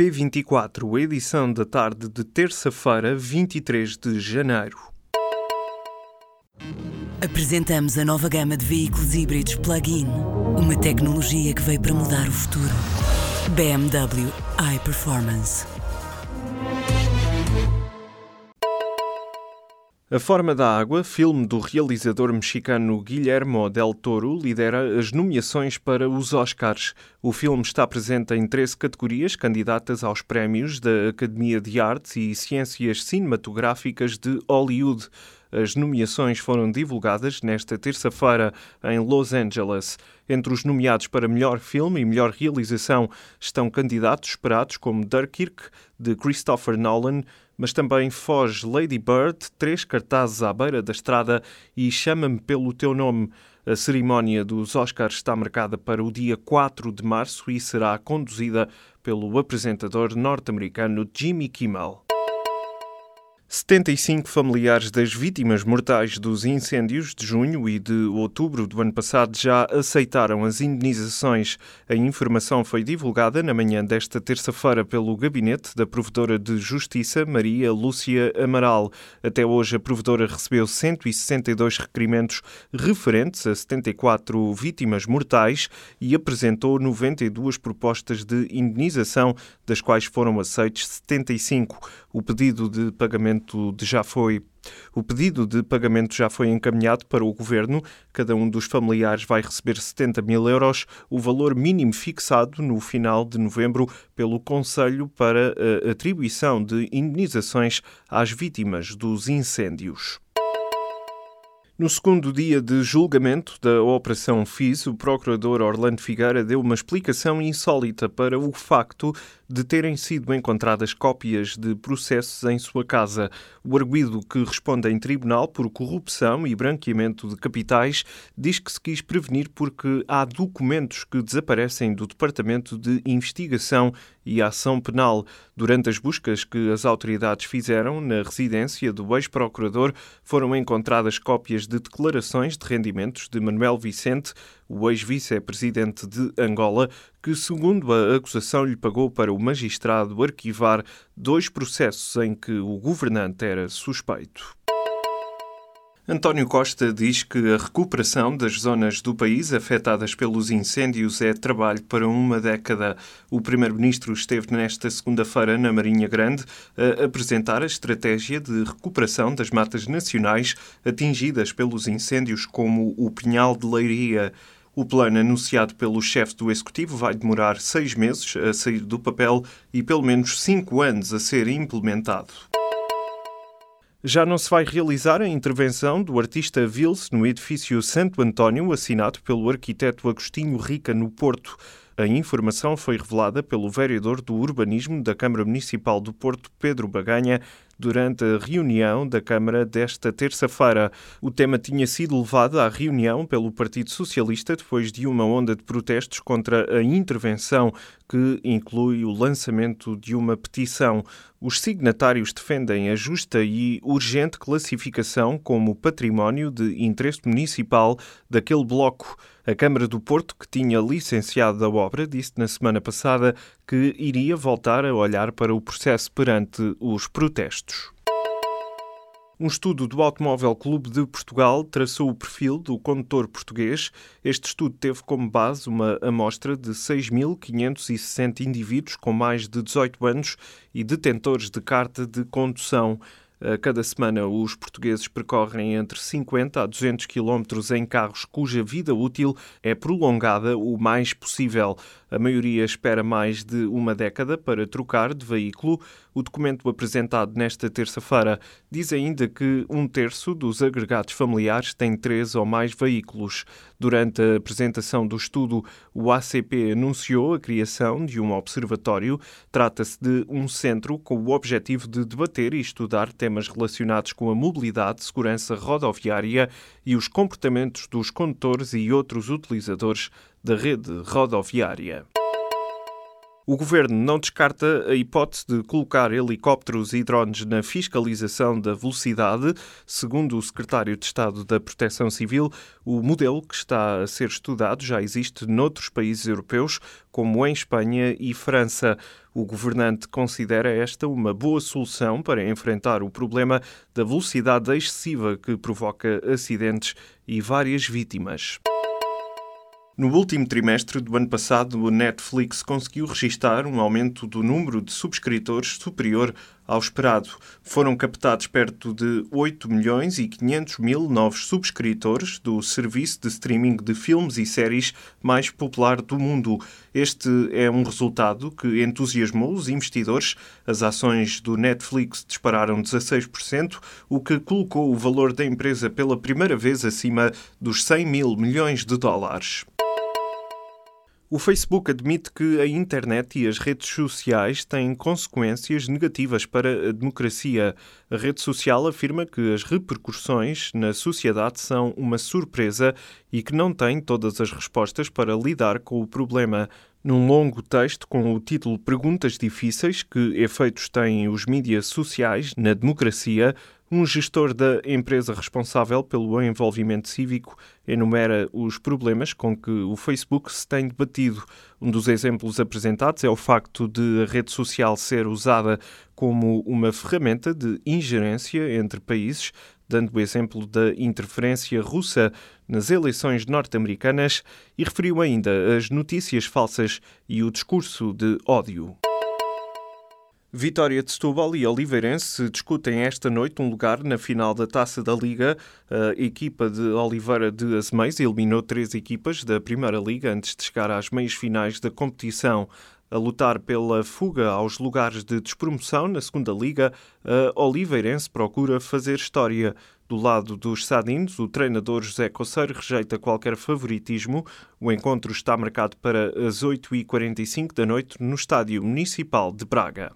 P24, edição da tarde de terça-feira, 23 de janeiro. Apresentamos a nova gama de veículos híbridos plug-in. Uma tecnologia que veio para mudar o futuro. BMW iPerformance. A Forma da Água, filme do realizador mexicano Guillermo del Toro, lidera as nomeações para os Oscars. O filme está presente em 13 categorias candidatas aos prémios da Academia de Artes e Ciências Cinematográficas de Hollywood. As nomeações foram divulgadas nesta terça-feira em Los Angeles. Entre os nomeados para melhor filme e melhor realização estão candidatos esperados como Dunkirk, de Christopher Nolan, mas também foge Lady Bird, três cartazes à beira da estrada e Chama-me pelo teu nome. A cerimónia dos Oscars está marcada para o dia 4 de março e será conduzida pelo apresentador norte-americano Jimmy Kimmel. 75 familiares das vítimas mortais dos incêndios de junho e de outubro do ano passado já aceitaram as indenizações. A informação foi divulgada na manhã desta terça-feira pelo gabinete da Provedora de Justiça, Maria Lúcia Amaral. Até hoje, a Provedora recebeu 162 requerimentos referentes a 74 vítimas mortais e apresentou 92 propostas de indenização, das quais foram aceites 75. O pedido de pagamento de já foi o pedido de pagamento já foi encaminhado para o Governo. Cada um dos familiares vai receber 70 mil euros, o valor mínimo fixado no final de novembro pelo Conselho para a atribuição de indenizações às vítimas dos incêndios. No segundo dia de julgamento da Operação FIS, o procurador Orlando Figueira deu uma explicação insólita para o facto de terem sido encontradas cópias de processos em sua casa. O arguído, que responde em tribunal por corrupção e branqueamento de capitais, diz que se quis prevenir porque há documentos que desaparecem do Departamento de Investigação e Ação Penal. Durante as buscas que as autoridades fizeram na residência do ex-procurador, foram encontradas cópias de declarações de rendimentos de Manuel Vicente, o ex-vice-presidente de Angola, que, segundo a acusação, lhe pagou para o magistrado arquivar dois processos em que o governante era suspeito. António Costa diz que a recuperação das zonas do país afetadas pelos incêndios é trabalho para uma década. O Primeiro-Ministro esteve nesta segunda-feira na Marinha Grande a apresentar a estratégia de recuperação das matas nacionais atingidas pelos incêndios, como o Pinhal de Leiria. O plano anunciado pelo chefe do Executivo vai demorar seis meses a sair do papel e pelo menos cinco anos a ser implementado. Já não se vai realizar a intervenção do artista Vils no edifício Santo António, assinado pelo arquiteto Agostinho Rica, no Porto. A informação foi revelada pelo vereador do Urbanismo da Câmara Municipal do Porto, Pedro Baganha, durante a reunião da Câmara desta terça-feira. O tema tinha sido levado à reunião pelo Partido Socialista depois de uma onda de protestos contra a intervenção que inclui o lançamento de uma petição. Os signatários defendem a justa e urgente classificação como património de interesse municipal daquele bloco. A Câmara do Porto, que tinha licenciado a obra, disse na semana passada que iria voltar a olhar para o processo perante os protestos. Um estudo do Automóvel Clube de Portugal traçou o perfil do condutor português. Este estudo teve como base uma amostra de 6.560 indivíduos com mais de 18 anos e detentores de carta de condução. Cada semana, os portugueses percorrem entre 50 a 200 quilómetros em carros cuja vida útil é prolongada o mais possível. A maioria espera mais de uma década para trocar de veículo. O documento apresentado nesta terça-feira diz ainda que um terço dos agregados familiares tem três ou mais veículos. Durante a apresentação do estudo, o ACP anunciou a criação de um observatório. Trata-se de um centro com o objetivo de debater e estudar temas relacionados com a mobilidade, segurança rodoviária e os comportamentos dos condutores e outros utilizadores da rede rodoviária. O governo não descarta a hipótese de colocar helicópteros e drones na fiscalização da velocidade. Segundo o secretário de Estado da Proteção Civil, o modelo que está a ser estudado já existe noutros países europeus, como em Espanha e França. O governante considera esta uma boa solução para enfrentar o problema da velocidade excessiva que provoca acidentes e várias vítimas. No último trimestre do ano passado, o Netflix conseguiu registrar um aumento do número de subscritores superior ao esperado. Foram captados perto de 8 milhões e 500 mil novos subscritores do serviço de streaming de filmes e séries mais popular do mundo. Este é um resultado que entusiasmou os investidores. As ações do Netflix dispararam 16%, o que colocou o valor da empresa pela primeira vez acima dos 100 mil milhões de dólares. O Facebook admite que a internet e as redes sociais têm consequências negativas para a democracia. A rede social afirma que as repercussões na sociedade são uma surpresa e que não tem todas as respostas para lidar com o problema. Num longo texto com o título Perguntas Difíceis: Que efeitos têm os mídias sociais na democracia? Um gestor da empresa responsável pelo envolvimento cívico enumera os problemas com que o Facebook se tem debatido. Um dos exemplos apresentados é o facto de a rede social ser usada como uma ferramenta de ingerência entre países, dando o exemplo da interferência russa nas eleições norte-americanas e referiu ainda as notícias falsas e o discurso de ódio. Vitória de Setúbal e Oliveirense discutem esta noite um lugar na final da Taça da Liga. A equipa de Oliveira de Azeméis eliminou três equipas da Primeira Liga antes de chegar às meias finais da competição. A lutar pela fuga aos lugares de despromoção na Segunda Liga, a Oliveirense procura fazer história. Do lado dos Sadinos, o treinador José Coceiro rejeita qualquer favoritismo. O encontro está marcado para as 8h45 da noite no Estádio Municipal de Braga.